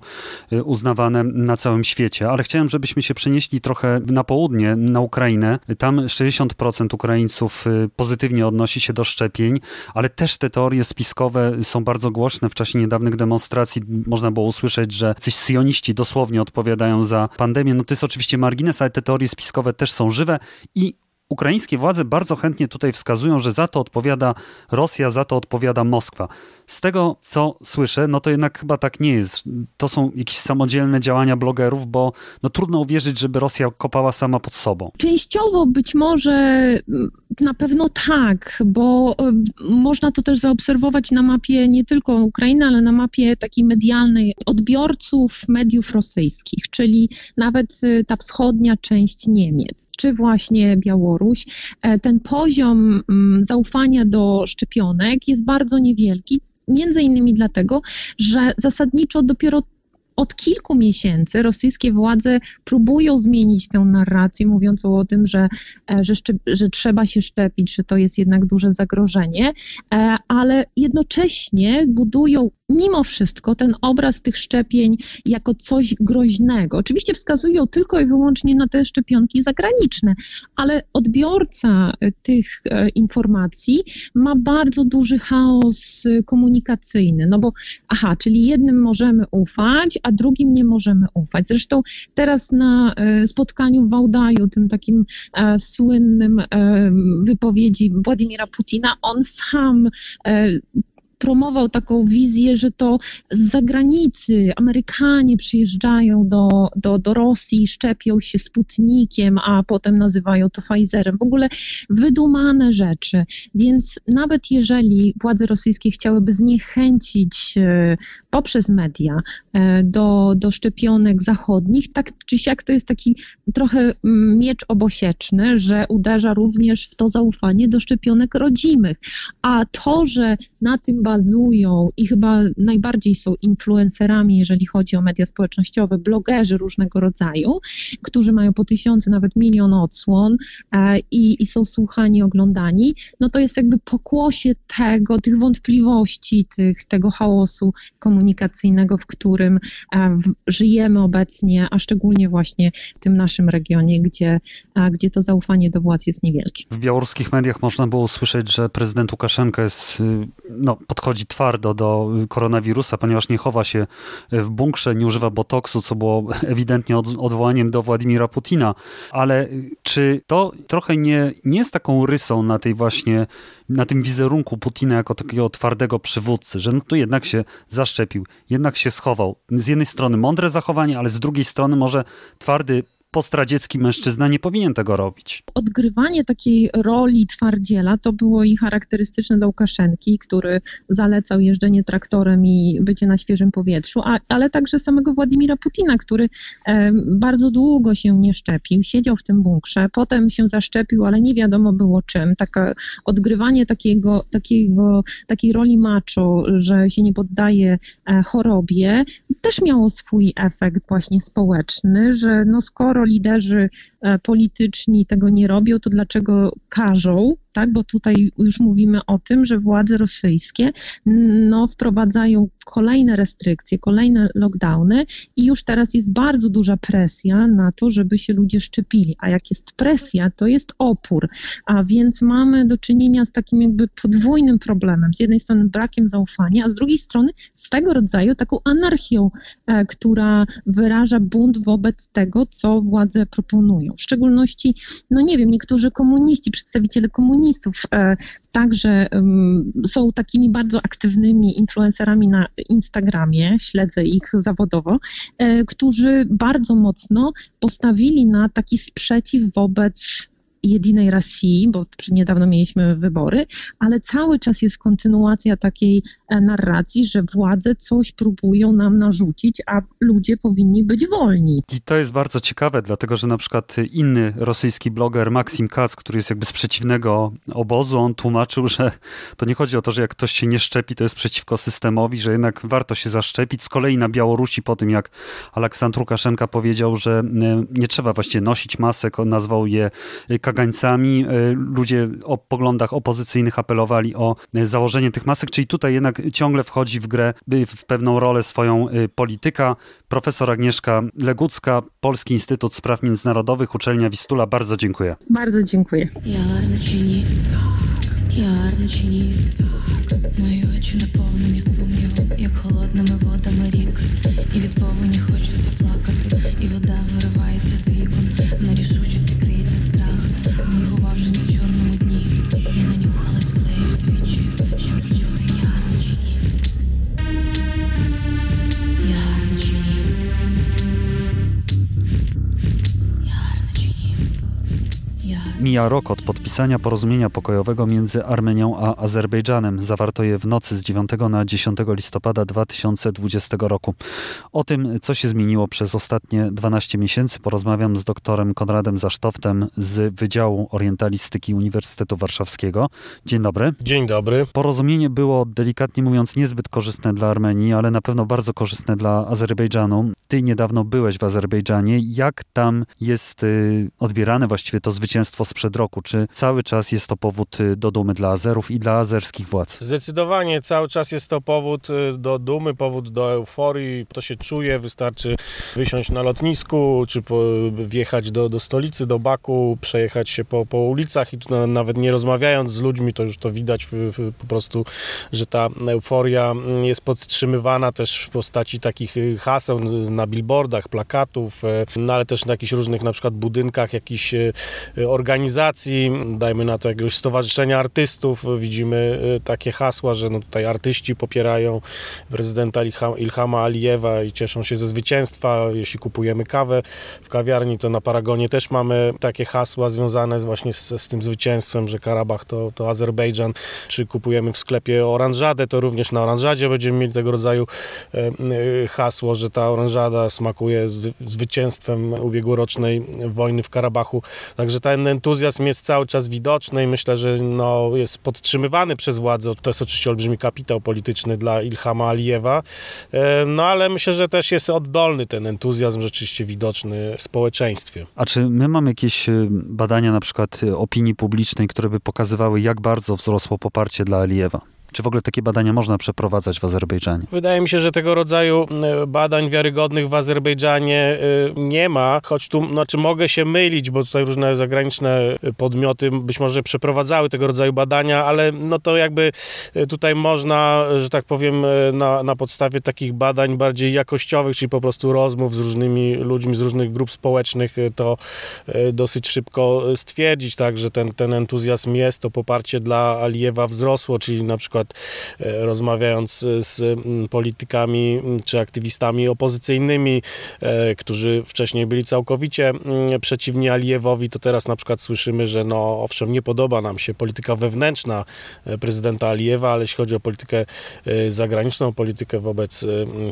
e, uznawane na całym świecie. Ale chciałem, żebyśmy się przenieśli trochę na południe, na Ukrainę. Tam 60% Ukraińców pozytywnie odnosi się do szczepień, ale też te teorie spiskowe są bardzo głośne. W czasie niedawnych demonstracji można było usłyszeć, że coś syjoniści dosłownie odpowiadają za pandemię. No to jest oczywiście margines, ale te teorie spiskowe też są żywe i Ukraińskie władze bardzo chętnie tutaj wskazują, że za to odpowiada Rosja, za to odpowiada Moskwa. Z tego, co słyszę, no to jednak chyba tak nie jest. To są jakieś samodzielne działania blogerów, bo no trudno uwierzyć, żeby Rosja kopała sama pod sobą.
Częściowo być może mm, na pewno tak, bo y, można to też zaobserwować na mapie nie tylko Ukrainy, ale na mapie takiej medialnej odbiorców mediów rosyjskich, czyli nawet y, ta wschodnia część Niemiec, czy właśnie Białoruś. E, ten poziom mm, zaufania do szczepionek jest bardzo niewielki, Między innymi dlatego, że zasadniczo dopiero od kilku miesięcy rosyjskie władze próbują zmienić tę narrację, mówiącą o tym, że, e, że, że, trzeba się szczepić, że to jest jednak duże zagrożenie, e, ale jednocześnie budują mimo wszystko ten obraz tych szczepień jako coś groźnego. Oczywiście wskazują tylko i wyłącznie na te szczepionki zagraniczne, ale odbiorca e, tych e, informacji ma bardzo duży chaos komunikacyjny, no bo aha, czyli jednym możemy ufać, a drugim nie możemy ufać. Zresztą teraz na e, spotkaniu w Wałdaju, tym takim słynnym wypowiedzi Władimira Putina, on sam promował taką wizję, że to z zagranicy Amerykanie przyjeżdżają do, do, do Rosji, szczepią się Sputnikiem, a potem nazywają to Pfizerem. W ogóle wydumane rzeczy. Więc nawet jeżeli władze rosyjskie chciałyby zniechęcić e, poprzez media e, do, do szczepionek zachodnich, tak czy siak to jest taki trochę mm, miecz obosieczny, że uderza również w to zaufanie do szczepionek rodzimych. A to, że na tym bazują i chyba najbardziej są influencerami, jeżeli chodzi o media społecznościowe, blogerzy różnego rodzaju, którzy mają po tysiące, nawet milion odsłon e, i, i są słuchani, oglądani, no to jest jakby pokłosie tego, tych wątpliwości, tych, tego chaosu komunikacyjnego, w którym e, żyjemy obecnie, a szczególnie właśnie w tym naszym regionie, gdzie, gdzie to zaufanie do władz jest niewielkie.
W białoruskich mediach można było usłyszeć, że prezydent Łukaszenka jest, y, no, podchodzi twardo do koronawirusa, ponieważ nie chowa się w bunkrze, nie używa botoksu, co było ewidentnie od, odwołaniem do Władimira Putina. Ale czy to trochę nie, nie jest taką rysą na tej właśnie, na tym wizerunku Putina jako takiego twardego przywódcy, że no tu jednak się zaszczepił, jednak się schował. Z jednej strony mądre zachowanie, ale z drugiej strony może twardy postradziecki mężczyzna nie powinien tego robić.
Odgrywanie takiej roli twardziela to było i charakterystyczne dla Łukaszenki, który zalecał jeżdżenie traktorem i bycie na świeżym powietrzu, a, ale także samego Władimira Putina, który e, bardzo długo się nie szczepił, siedział w tym bunkrze, potem się zaszczepił, ale nie wiadomo było czym. Takie odgrywanie takiego, takiego, takiej roli macho, że się nie poddaje e, chorobie, też miało swój efekt właśnie społeczny, że no skoro liderzy e, polityczni tego nie robią, to dlaczego każą tak? bo tutaj już mówimy o tym, że władze rosyjskie no, wprowadzają kolejne restrykcje, kolejne lockdowny i już teraz jest bardzo duża presja na to, żeby się ludzie szczepili. A jak jest presja, to jest opór. A więc mamy do czynienia z takim jakby podwójnym problemem. Z jednej strony brakiem zaufania, a z drugiej strony swego rodzaju taką anarchią, e, która wyraża bunt wobec tego, co władze proponują. W szczególności, no nie wiem, niektórzy komuniści, przedstawiciele komunistów, komunistów e, także są takimi bardzo aktywnymi influencerami na Instagramie, śledzę ich zawodowo, e, którzy bardzo mocno postawili na taki sprzeciw wobec jedynej Rosji, bo niedawno mieliśmy wybory, ale cały czas jest kontynuacja takiej e, narracji, że władze coś próbują nam narzucić, a ludzie powinni być wolni.
I to jest bardzo ciekawe, dlatego że na przykład inny rosyjski bloger Maksim Kac, który jest jakby z przeciwnego obozu, on tłumaczył, że to nie chodzi o to, że jak ktoś się nie szczepi, to jest przeciwko systemowi, że jednak warto się zaszczepić. Z kolei na Białorusi po tym, jak Aleksandr Łukaszenka powiedział, że e, nie trzeba właściwie nosić masek, on nazwał je kagańcami, kagańcami. E, ludzie o poglądach opozycyjnych apelowali o e, założenie tych masek, czyli tutaj jednak ciągle wchodzi w grę w pewną rolę swoją e, polityka. Profesor Agnieszka Legucka, Polski Instytut Spraw Międzynarodowych, Uczelnia Wistula. Bardzo dziękuję.
Bardzo dziękuję.
Yarny czyni, tak, yarny czyni, tak, moją
Mija rok od podpisania porozumienia pokojowego między Armenią a Azerbejdżanem. Zawarto je w nocy z 9 na 10 listopada 2020 roku. O tym, co się zmieniło przez ostatnie 12 miesięcy, porozmawiam z doktorem Konradem Zasztoftem z Wydziału Orientalistyki Uniwersytetu Warszawskiego. Dzień dobry.
Dzień dobry.
Porozumienie było, delikatnie mówiąc, niezbyt korzystne dla Armenii, ale na pewno bardzo korzystne dla Azerbejdżanu. Ty niedawno byłeś w Azerbejdżanie. Jak tam jest y, odbierane właściwie to zwycięstwo sprzed roku? Czy cały czas jest to powód y, do dumy dla Azerów i dla azerskich władz?
Zdecydowanie cały czas jest to powód y, do dumy, powód do euforii. To się czuje, wystarczy wysiąść na lotnisku, czy wjechać do, do stolicy, do Baku, przejechać się po, po ulicach i tu na, nawet nie rozmawiając z ludźmi, to już to widać po prostu, że ta euforia mm, jest podtrzymywana też w postaci takich y, haseł na billboardach, plakatów, no ale też na jakichś różnych na przykład budynkach jakichś organizacji, dajmy na to jakiegoś stowarzyszenia artystów, widzimy y, takie hasła, że no tutaj artyści popierają prezydenta Ilhama Alijewa i cieszą się ze zwycięstwa. Jeśli kupujemy kawę w kawiarni, to na Paragonie też mamy takie hasła związane właśnie z, z tym zwycięstwem, że Karabach to, to Azerbejdżan, czy kupujemy w sklepie oranżadę, to również na oranżadzie będziemy mieli tego rodzaju e, hasło, że ta oranżada smakuje zwycięstwem ubiegłorocznej wojny w Karabachu. Także ten entuzjazm jest cały czas widoczny i myślę, że no, jest podtrzymywany przez władzę. To jest oczywiście olbrzymi kapitał polityczny dla Ilhama Alijewa, e, no ale myślę, że też jest oddolny ten entuzjazm rzeczywiście widoczny w społeczeństwie.
A czy my mamy jakieś y, badania na przykład opinii publicznej, które by pokazywały, jak bardzo wzrosło poparcie dla Alijewa? Czy w ogóle takie badania można przeprowadzać w Azerbejdżanie?
Wydaje mi się, że tego rodzaju e, badań wiarygodnych w Azerbejdżanie e, nie ma, choć tu, znaczy mogę się mylić, bo tutaj różne zagraniczne podmioty być może przeprowadzały tego rodzaju badania, ale no to jakby e, tutaj można, że tak powiem, na, na podstawie takich badań bardziej jakościowych, czyli po prostu rozmów z różnymi ludźmi z różnych grup społecznych, to dosyć szybko stwierdzić, tak, że ten, ten entuzjazm jest, to poparcie dla Alijewa wzrosło, czyli na przykład przykład e, rozmawiając z mm, politykami mm, czy aktywistami opozycyjnymi, e, którzy wcześniej byli całkowicie mm, przeciwni Alijewowi, to teraz na przykład słyszymy, że no owszem, nie podoba nam się polityka wewnętrzna e, prezydenta Alijewa, ale jeśli chodzi o politykę zagraniczną, politykę wobec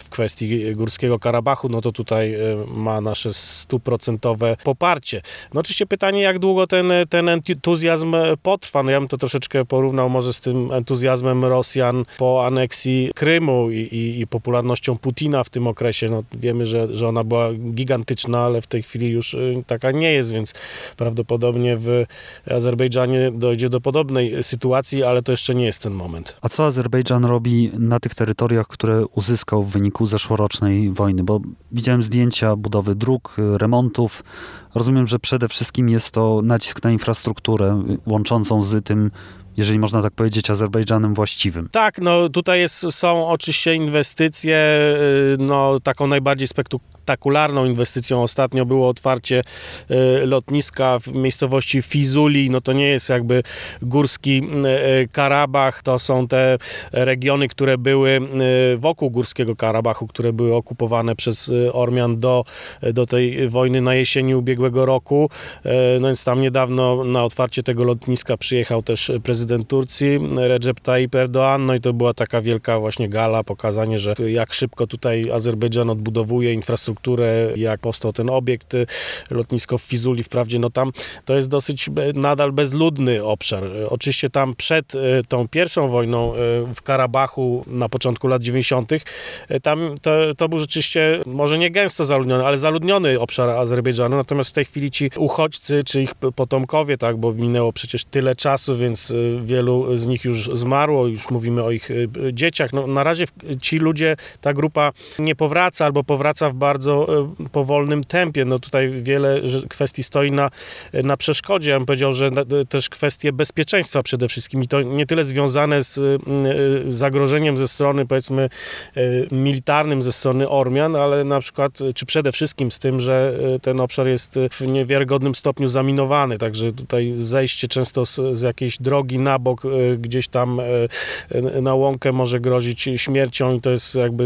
w kwestii Górskiego Karabachu, no to tutaj ma nasze stuprocentowe poparcie. No oczywiście pytanie, jak długo ten, ten entuzjazm potrwa. No ja bym to troszeczkę porównał może z tym entuzjazmem Rosjan po aneksji Krymu i, i, i, popularnością Putina w tym okresie. No, wiemy, że, że ona była gigantyczna, ale w tej chwili już y, taka nie jest, więc prawdopodobnie w Azerbejdżanie dojdzie do podobnej sytuacji, ale to jeszcze nie jest ten moment.
A co Azerbejdżan robi na tych terytoriach, które uzyskał w wyniku zeszłorocznej wojny? Bo widziałem zdjęcia budowy dróg, remontów. Rozumiem, że przede wszystkim jest to nacisk na infrastrukturę łączącą z tym jeżeli można tak powiedzieć, Azerbejdżanem właściwym.
Tak, no tutaj jest, są oczywiście inwestycje, y, no taką najbardziej spektakularną inwestycją ostatnio było otwarcie y, lotniska w miejscowości Fizuli, no to nie jest jakby górski y, Karabach, to są te regiony, które były wokół Górskiego Karabachu, które były okupowane przez Ormian do, do tej wojny na jesieni ubiegłego roku, no więc tam niedawno na otwarcie tego lotniska przyjechał też prezydent prezydent Turcji Recep Tayyip Erdoğan, no i to była taka wielka właśnie gala, pokazanie, że jak szybko tutaj Azerbejdżan odbudowuje infrastrukturę, jak powstał ten obiekt, lotnisko w Fizuli, wprawdzie no tam to jest dosyć nadal bezludny obszar. Oczywiście tam przed e, tą pierwszą wojną e, w Karabachu na początku lat 90. E, tam to, to był rzeczywiście może nie gęsto zaludniony, ale zaludniony obszar Azerbejdżanu, natomiast w tej chwili ci uchodźcy, czy ich potomkowie, tak, bo minęło przecież tyle czasu, więc wielu z nich już zmarło, już mówimy o ich y, dzieciach. No, na razie ci ludzie, ta grupa nie powraca albo powraca w bardzo y, powolnym tempie. No tutaj wiele kwestii stoi na, na przeszkodzie. Ja bym powiedział, że też kwestie bezpieczeństwa przede wszystkim i to nie tyle związane z zagrożeniem ze strony powiedzmy militarnym ze strony Ormian, ale na przykład, czy przede wszystkim z tym, że ten obszar jest w niewiarygodnym stopniu zaminowany, także tutaj zejście często z, z jakiejś drogi na bok, e, gdzieś tam e, na łąkę może grozić śmiercią i to jest jakby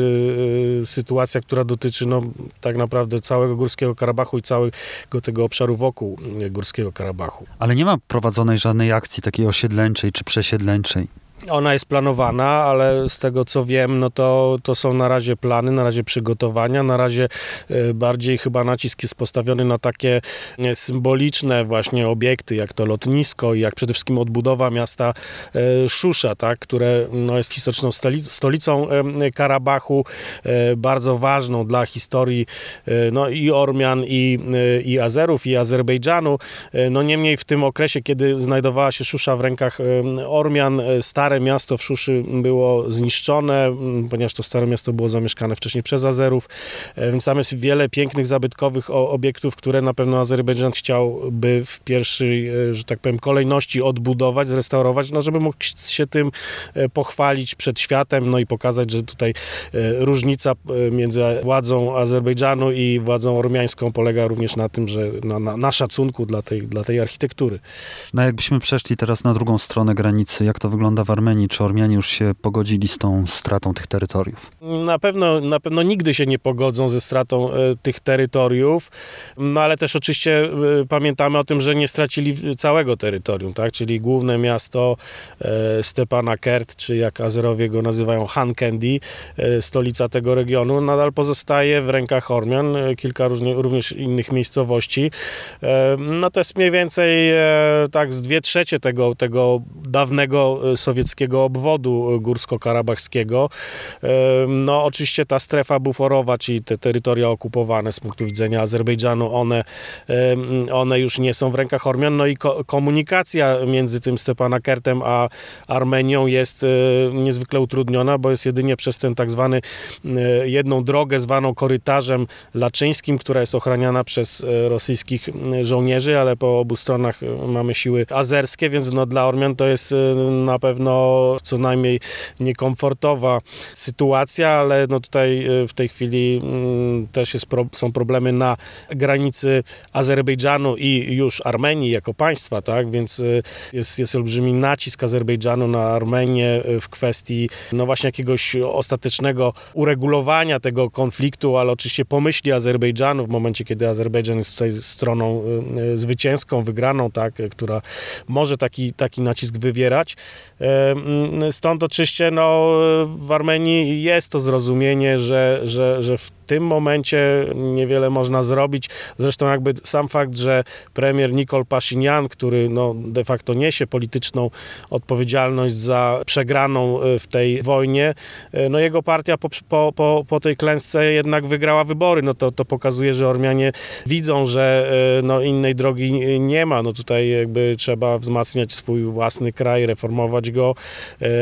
e, sytuacja, która dotyczy no, tak naprawdę całego Górskiego Karabachu i całego tego obszaru wokół Górskiego Karabachu.
Ale nie ma prowadzonej żadnej akcji takiej osiedleńczej czy przesiedleńczej.
Ona jest planowana, ale z tego co wiem, no to, to są na razie plany, na razie przygotowania, na razie e, bardziej chyba nacisk jest postawiony na takie e, symboliczne właśnie obiekty, jak to lotnisko i jak przede wszystkim odbudowa miasta e, Szusza, tak, które no, jest historyczną stolicą Karabachu, bardzo ważną dla historii no, i Ormian, i, i Azerów, i Azerbejdżanu. No niemniej w tym okresie, kiedy znajdowała się Szusza w rękach Ormian, stare stare miasto w Szuszy było zniszczone, ponieważ to stare miasto było zamieszkane wcześniej przez Azerów, e, więc tam jest wiele pięknych, zabytkowych obiektów, które na pewno Azerbejdżan chciałby w pierwszej, e, że tak powiem, kolejności odbudować, zrestaurować, no żeby mógł się tym e, pochwalić przed światem, no i pokazać, że tutaj różnica między władzą Azerbejdżanu i władzą ormiańską polega również na tym, że na, na, na szacunku dla tej, dla tej architektury.
No jakbyśmy przeszli teraz na drugą stronę granicy, jak to wygląda w Armenii, czy Ormianie już się pogodzili z tą stratą tych terytoriów?
Na pewno, na pewno nigdy się nie pogodzą ze stratą e, tych terytoriów, no ale też oczywiście e, pamiętamy o tym, że nie stracili całego terytorium, tak? czyli główne miasto e, Stepana Kert, czy jak Azerowie go nazywają Han Candy, e, stolica tego regionu, nadal pozostaje w rękach Ormian, kilka również innych miejscowości. No to jest mniej więcej tak z dwie trzecie tego, tego dawnego e, sowieckiego obwodu e, górsko-karabachskiego. No oczywiście ta strefa buforowa, czyli te terytoria okupowane z punktu widzenia Azerbejdżanu, one, one już nie są w rękach Ormian. No i ko- komunikacja między tym Stepanakertem a Armenią jest e, niezwykle utrudniona, bo jest jedynie przez ten tak zwany e, jedną drogę zwaną korytarzem laczyńskim, która jest ochraniana przez rosyjskich żołnierzy, ale po obu stronach mamy siły azerskie, więc no dla Ormian to jest na pewno co najmniej niekomfortowa sytuacja, ale no tutaj e, w tej chwili mm, też jest są problemy na granicy Azerbejdżanu i już Armenii jako państwa, tak, więc e, jest, jest olbrzymi nacisk Azerbejdżanu na Armenię e, w kwestii no właśnie jakiegoś ostatecznego uregulowania tego konfliktu, ale oczywiście pomyśli Azerbejdżanu w momencie, kiedy Azerbejdżan jest tutaj stroną e, e, zwycięską, wygraną, tak, e, która może taki, taki nacisk wywierać. Mm, Stąd oczywiście no, w Armenii jest to zrozumienie, że, że, że w tym momencie niewiele można zrobić. Zresztą jakby sam fakt, że premier Nikol Pashinyan, który no, de facto niesie polityczną odpowiedzialność za przegraną e, w tej wojnie, e, no jego partia po, po, po, po tej klęsce jednak wygrała wybory. No to, to pokazuje, że Ormianie widzą, że e, no, innej drogi nie ma. No tutaj jakby trzeba wzmacniać swój własny kraj, reformować go,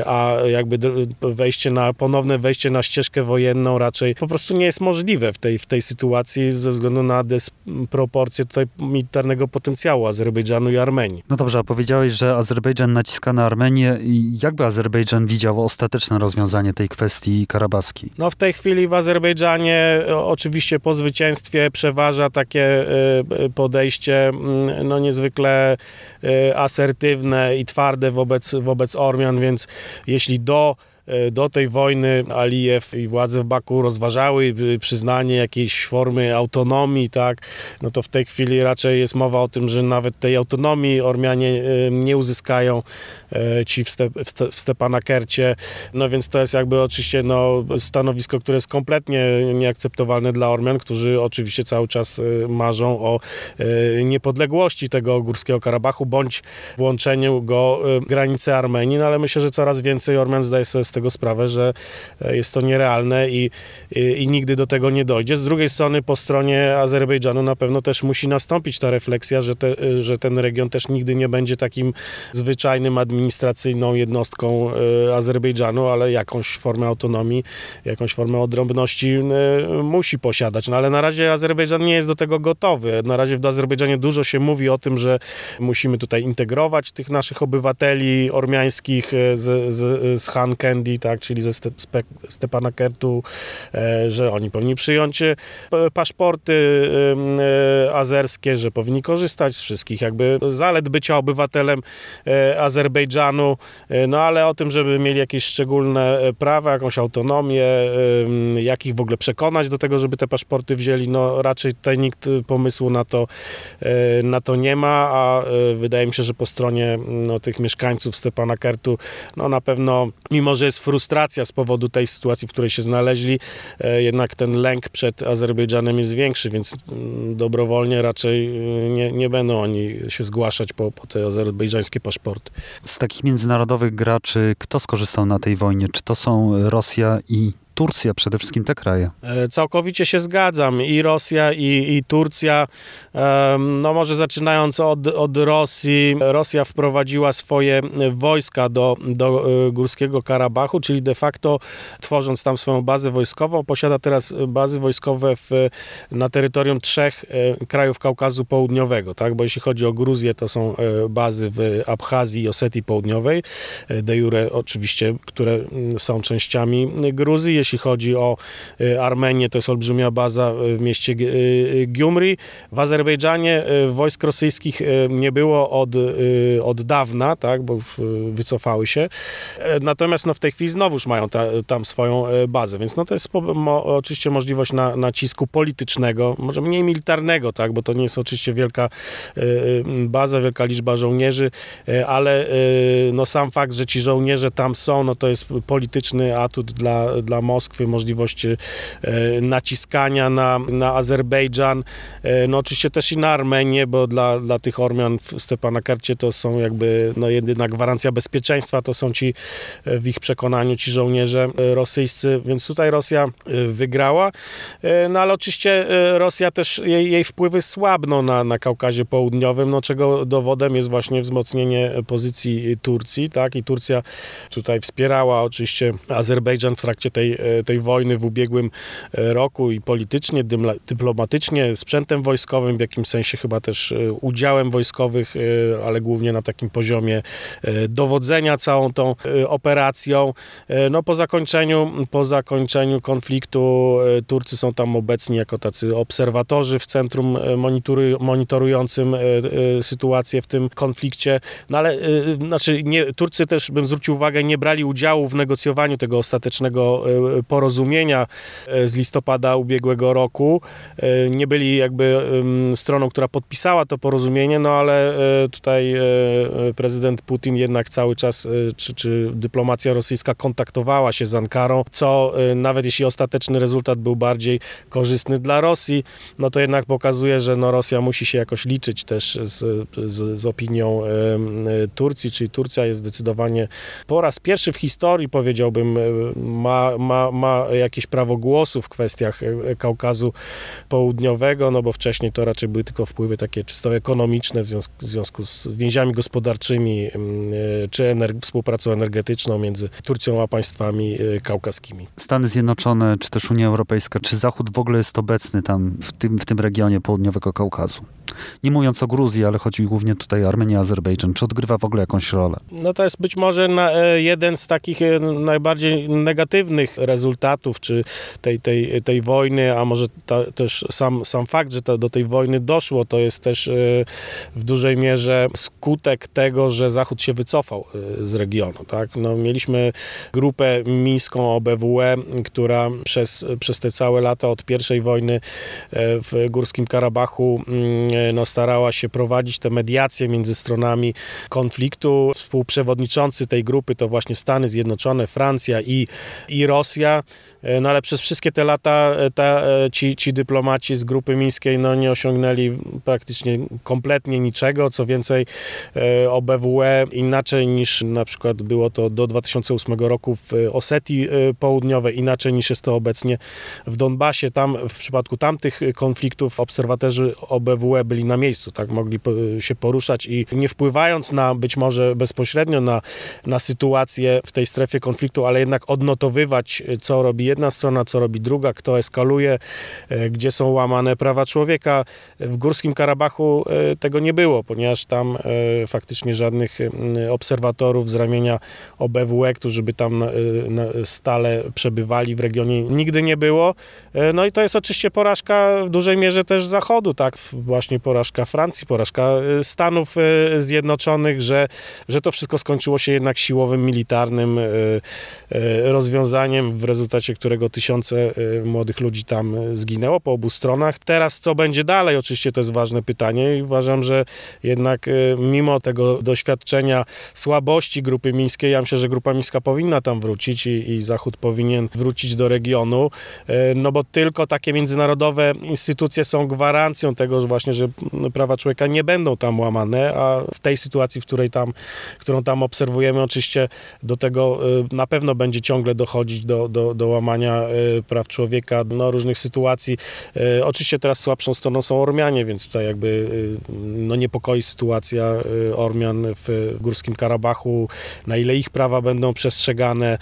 a jakby wejście na, ponowne wejście na ścieżkę wojenną raczej po prostu nie jest możliwe w tej, w tej sytuacji ze względu na dysproporcję tutaj militarnego potencjału Azerbejdżanu i Armenii.
No dobrze, a powiedziałeś, że Azerbejdżan naciska na Armenię. Jakby Azerbejdżan widział ostateczne rozwiązanie tej kwestii karabaskiej?
No w tej chwili w Azerbejdżanie oczywiście po zwycięstwie przeważa takie e, e, podejście mm, no niezwykle e, asertywne i twarde wobec, wobec Ormian, więc jeśli do do tej wojny Alijew i władze w Baku rozważały y, przyznanie jakiejś formy autonomii, tak, no to w tej chwili raczej jest mowa o tym, że nawet tej autonomii Ormianie y, nie uzyskają e, ci w, Ste, w, Ste, w Stepanakercie, no więc to jest jakby oczywiście no, stanowisko, które jest kompletnie nieakceptowalne dla Ormian, którzy oczywiście cały czas e, marzą o e, niepodległości tego Górskiego Karabachu, bądź włączeniu go e, w granice Armenii, no ale myślę, że coraz więcej Ormian zdaje sobie z tego sprawę, że e, jest to nierealne i, i, i nigdy do tego nie dojdzie. Z drugiej strony po stronie Azerbejdżanu na pewno też musi nastąpić ta refleksja, że, te, e, że ten region też nigdy nie będzie takim zwyczajnym administracyjną jednostką e, Azerbejdżanu, ale jakąś formę autonomii, jakąś formę odrębności musi posiadać. No ale na razie Azerbejdżan nie jest do tego gotowy. Na razie w Azerbejdżanie dużo się mówi o tym, że musimy tutaj integrować tych naszych obywateli ormiańskich z, z, z Han Tak, czyli ze Ste, Stepana Kertu, e, że oni powinni przyjąć e, paszporty e, azerskie, że powinni korzystać z wszystkich jakby zalet bycia obywatelem Azerbejdżanu, no ale o tym, żeby mieli jakieś szczególne prawa, jakąś autonomię, jak ich w ogóle przekonać do tego, żeby te paszporty wzięli, no raczej tutaj nikt pomysłu na to, na to nie ma, a wydaje mi się, że po stronie no, tych mieszkańców Stepana Kertu, no na pewno, mimo że jest frustracja z powodu tej sytuacji, w której się znaleźli, e, jednak ten lęk przed Azerbejdżanem jest większy, więc mm, dobrowolnie raczej e, nie, nie będą oni się zgłaszać po, po te azerbejdżańskie paszporty.
Z takich międzynarodowych graczy, kto skorzystał na tej wojnie? Czy to są Rosja i Turcja, przede wszystkim te kraje?
E, Całkowicie się zgadzam. I Rosja, i, i Turcja. No może zaczynając od, od Rosji. Rosja wprowadziła swoje wojska do, do e, Górskiego Karabachu, czyli de facto tworząc tam swoją bazę wojskową, posiada teraz bazy wojskowe w, na terytorium trzech e, krajów Kaukazu Południowego, tak? Bo jeśli chodzi o Gruzję, to są bazy w Abchazji i Osetii Południowej, de jure oczywiście, które mm, są częściami Gruzji. Jeśli chodzi o Armenię, to jest olbrzymia baza w mieście Gyumri. W Azerbejdżanie wojsk rosyjskich nie było od, od dawna, tak, bo wycofały się. Natomiast no, w tej chwili znowuż mają ta, tam swoją bazę, więc no, to jest oczywiście możliwość na, nacisku politycznego, może mniej militarnego, tak, bo to nie jest oczywiście wielka baza, wielka liczba żołnierzy, ale no, sam fakt, że ci żołnierze tam są, no to jest polityczny atut dla, dla Moskwy, możliwość e, naciskania na, na Azerbejdżan, e, no oczywiście też i na Armenię, bo dla, dla tych Ormian w Stepanakercie to są jakby no jedyna gwarancja bezpieczeństwa, to są ci e, w ich przekonaniu ci żołnierze rosyjscy, więc tutaj Rosja wygrała, no ale oczywiście Rosja też, jej, jej wpływy słabną na, na Kaukazie Południowym, no czego dowodem jest właśnie wzmocnienie pozycji Turcji, tak, i Turcja tutaj wspierała oczywiście Azerbejdżan w trakcie tej, tej wojny w ubiegłym e, roku i politycznie, dyplomatycznie, sprzętem wojskowym, w jakimś sensie chyba też e, udziałem wojskowych, ale głównie na takim poziomie dowodzenia całą tą operacją. No po zakończeniu, po zakończeniu konfliktu Turcy są tam obecni jako tacy obserwatorzy w centrum monitorującym sytuację w tym konflikcie. No ale znaczy nie, Turcy też, bym zwrócił uwagę, nie brali udziału w negocjowaniu tego ostatecznego e, porozumienia e, z listopada ubiegłego roku. E, nie byli jakby stroną, która podpisała to porozumienie, no ale tutaj prezydent Putin jednak cały czas, czy, czy dyplomacja rosyjska kontaktowała się z Ankarą, co nawet jeśli ostateczny rezultat był bardziej korzystny dla Rosji, no to jednak pokazuje, że no Rosja musi się jakoś liczyć też z, z, z opinią Turcji, czyli Turcja jest zdecydowanie po raz pierwszy w historii, powiedziałbym, e, ma, ma, ma jakieś prawo głosu w kwestiach e, Kaukazu Południowego, no bo wcześniej to raczej były tylko wpływy takie czysto ekonomiczne w związku, w związku z więziami gospodarczymi mm, e, czy ener współpracą energetyczną między Turcją a państwami kaukaskimi.
Stany Zjednoczone, czy też Unia Europejska, czy Zachód w ogóle jest obecny tam w tym, w tym regionie południowego Kaukazu? Nie mówiąc o Gruzji, ale chodzi głównie tutaj o Armenię, Azerbejdżan. Czy odgrywa w ogóle jakąś rolę?
No to jest być może na, e, jeden z takich e, najbardziej negatywnych rezultatów, czy tej, tej, tej wojny, a może ta, też sam, sam fakt, że to, do tej wojny doszło, to jest też e, w dużej mierze skutek tego, że Zachód się wycofał z regionu. Tak? No, mieliśmy grupę mińską OBWE, która przez, przez te całe lata od pierwszej wojny w Górskim Karabachu mm, no, starała się prowadzić te mediacje między stronami konfliktu. Współprzewodniczący tej grupy to właśnie Stany Zjednoczone, Francja i, i Rosja. E, no ale przez wszystkie te lata e, ta, e, ci, ci dyplomaci z grupy mińskiej no, nie osiągnęli praktycznie kompletnie niczego. Co więcej, OBWE inaczej niż na przykład było to do 2008 roku w Osetii Południowej, inaczej niż jest to obecnie w Donbasie. Tam w przypadku tamtych konfliktów obserwatorzy OBWE byli na miejscu, tak mogli się poruszać i nie wpływając na być może bezpośrednio na, na sytuację w tej strefie konfliktu, ale jednak odnotowywać, co robi jedna strona, co robi druga, kto eskaluje, e, gdzie są łamane prawa człowieka. W Górskim Karabachu e, tego nie było, ponieważ tam e, faktycznie żadnych obserwatorów z ramienia OBWE, którzy by tam stale przebywali w regionie, nigdy nie było. No i to jest oczywiście porażka w dużej mierze też Zachodu, tak, właśnie porażka Francji, porażka Stanów Zjednoczonych, że, że to wszystko skończyło się jednak siłowym, militarnym rozwiązaniem, w rezultacie którego tysiące y, młodych ludzi tam y, zginęło po obu stronach. Teraz co będzie dalej? Oczywiście to jest ważne pytanie i uważam, że jednak y, mimo tego doświadczenia słabości grupy mińskiej, ja myślę, że grupa mińska powinna tam wrócić i, i Zachód powinien wrócić do regionu, no bo tylko takie międzynarodowe instytucje są gwarancją tego, że właśnie, że prawa człowieka nie będą tam łamane, a w tej sytuacji, w której tam, którą tam obserwujemy, oczywiście do tego na pewno będzie ciągle dochodzić do, do, do łamania łamania e, praw człowieka, no, różnych sytuacji. E, oczywiście teraz słabszą stroną są Ormianie, więc tutaj jakby e, no, niepokoi sytuacja Ormian w, w Górskim Karabachu, na ile ich prawa będą przestrzegane.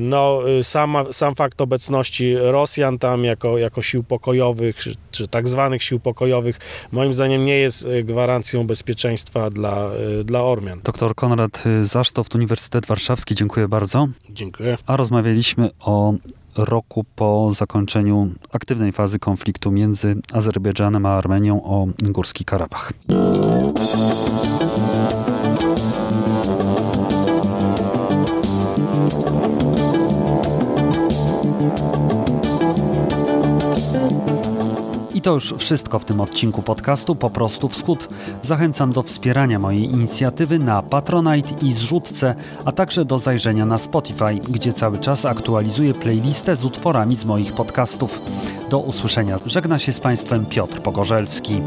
No, sama, sam fakt obecności Rosjan tam jako, jako sił pokojowych, czy, czy tak zwanych sił pokojowych, moim zdaniem nie jest gwarancją bezpieczeństwa dla, dla Ormian.
Doktor Konrad Zasztoft, Uniwersytet Warszawski, dziękuję bardzo.
Dziękuję.
A rozmawialiśmy o roku po zakończeniu aktywnej fazy konfliktu między Azerbejdżanem a Armenią o Górski Karabach. To już wszystko w tym odcinku podcastu Po prostu Wschód. Zachęcam do wspierania mojej inicjatywy na Patronite i zrzutce, a także do zajrzenia na Spotify, gdzie cały czas aktualizuję playlistę z utworami z moich podcastów. Do usłyszenia. Żegna się z Państwem Piotr Pogorzelski.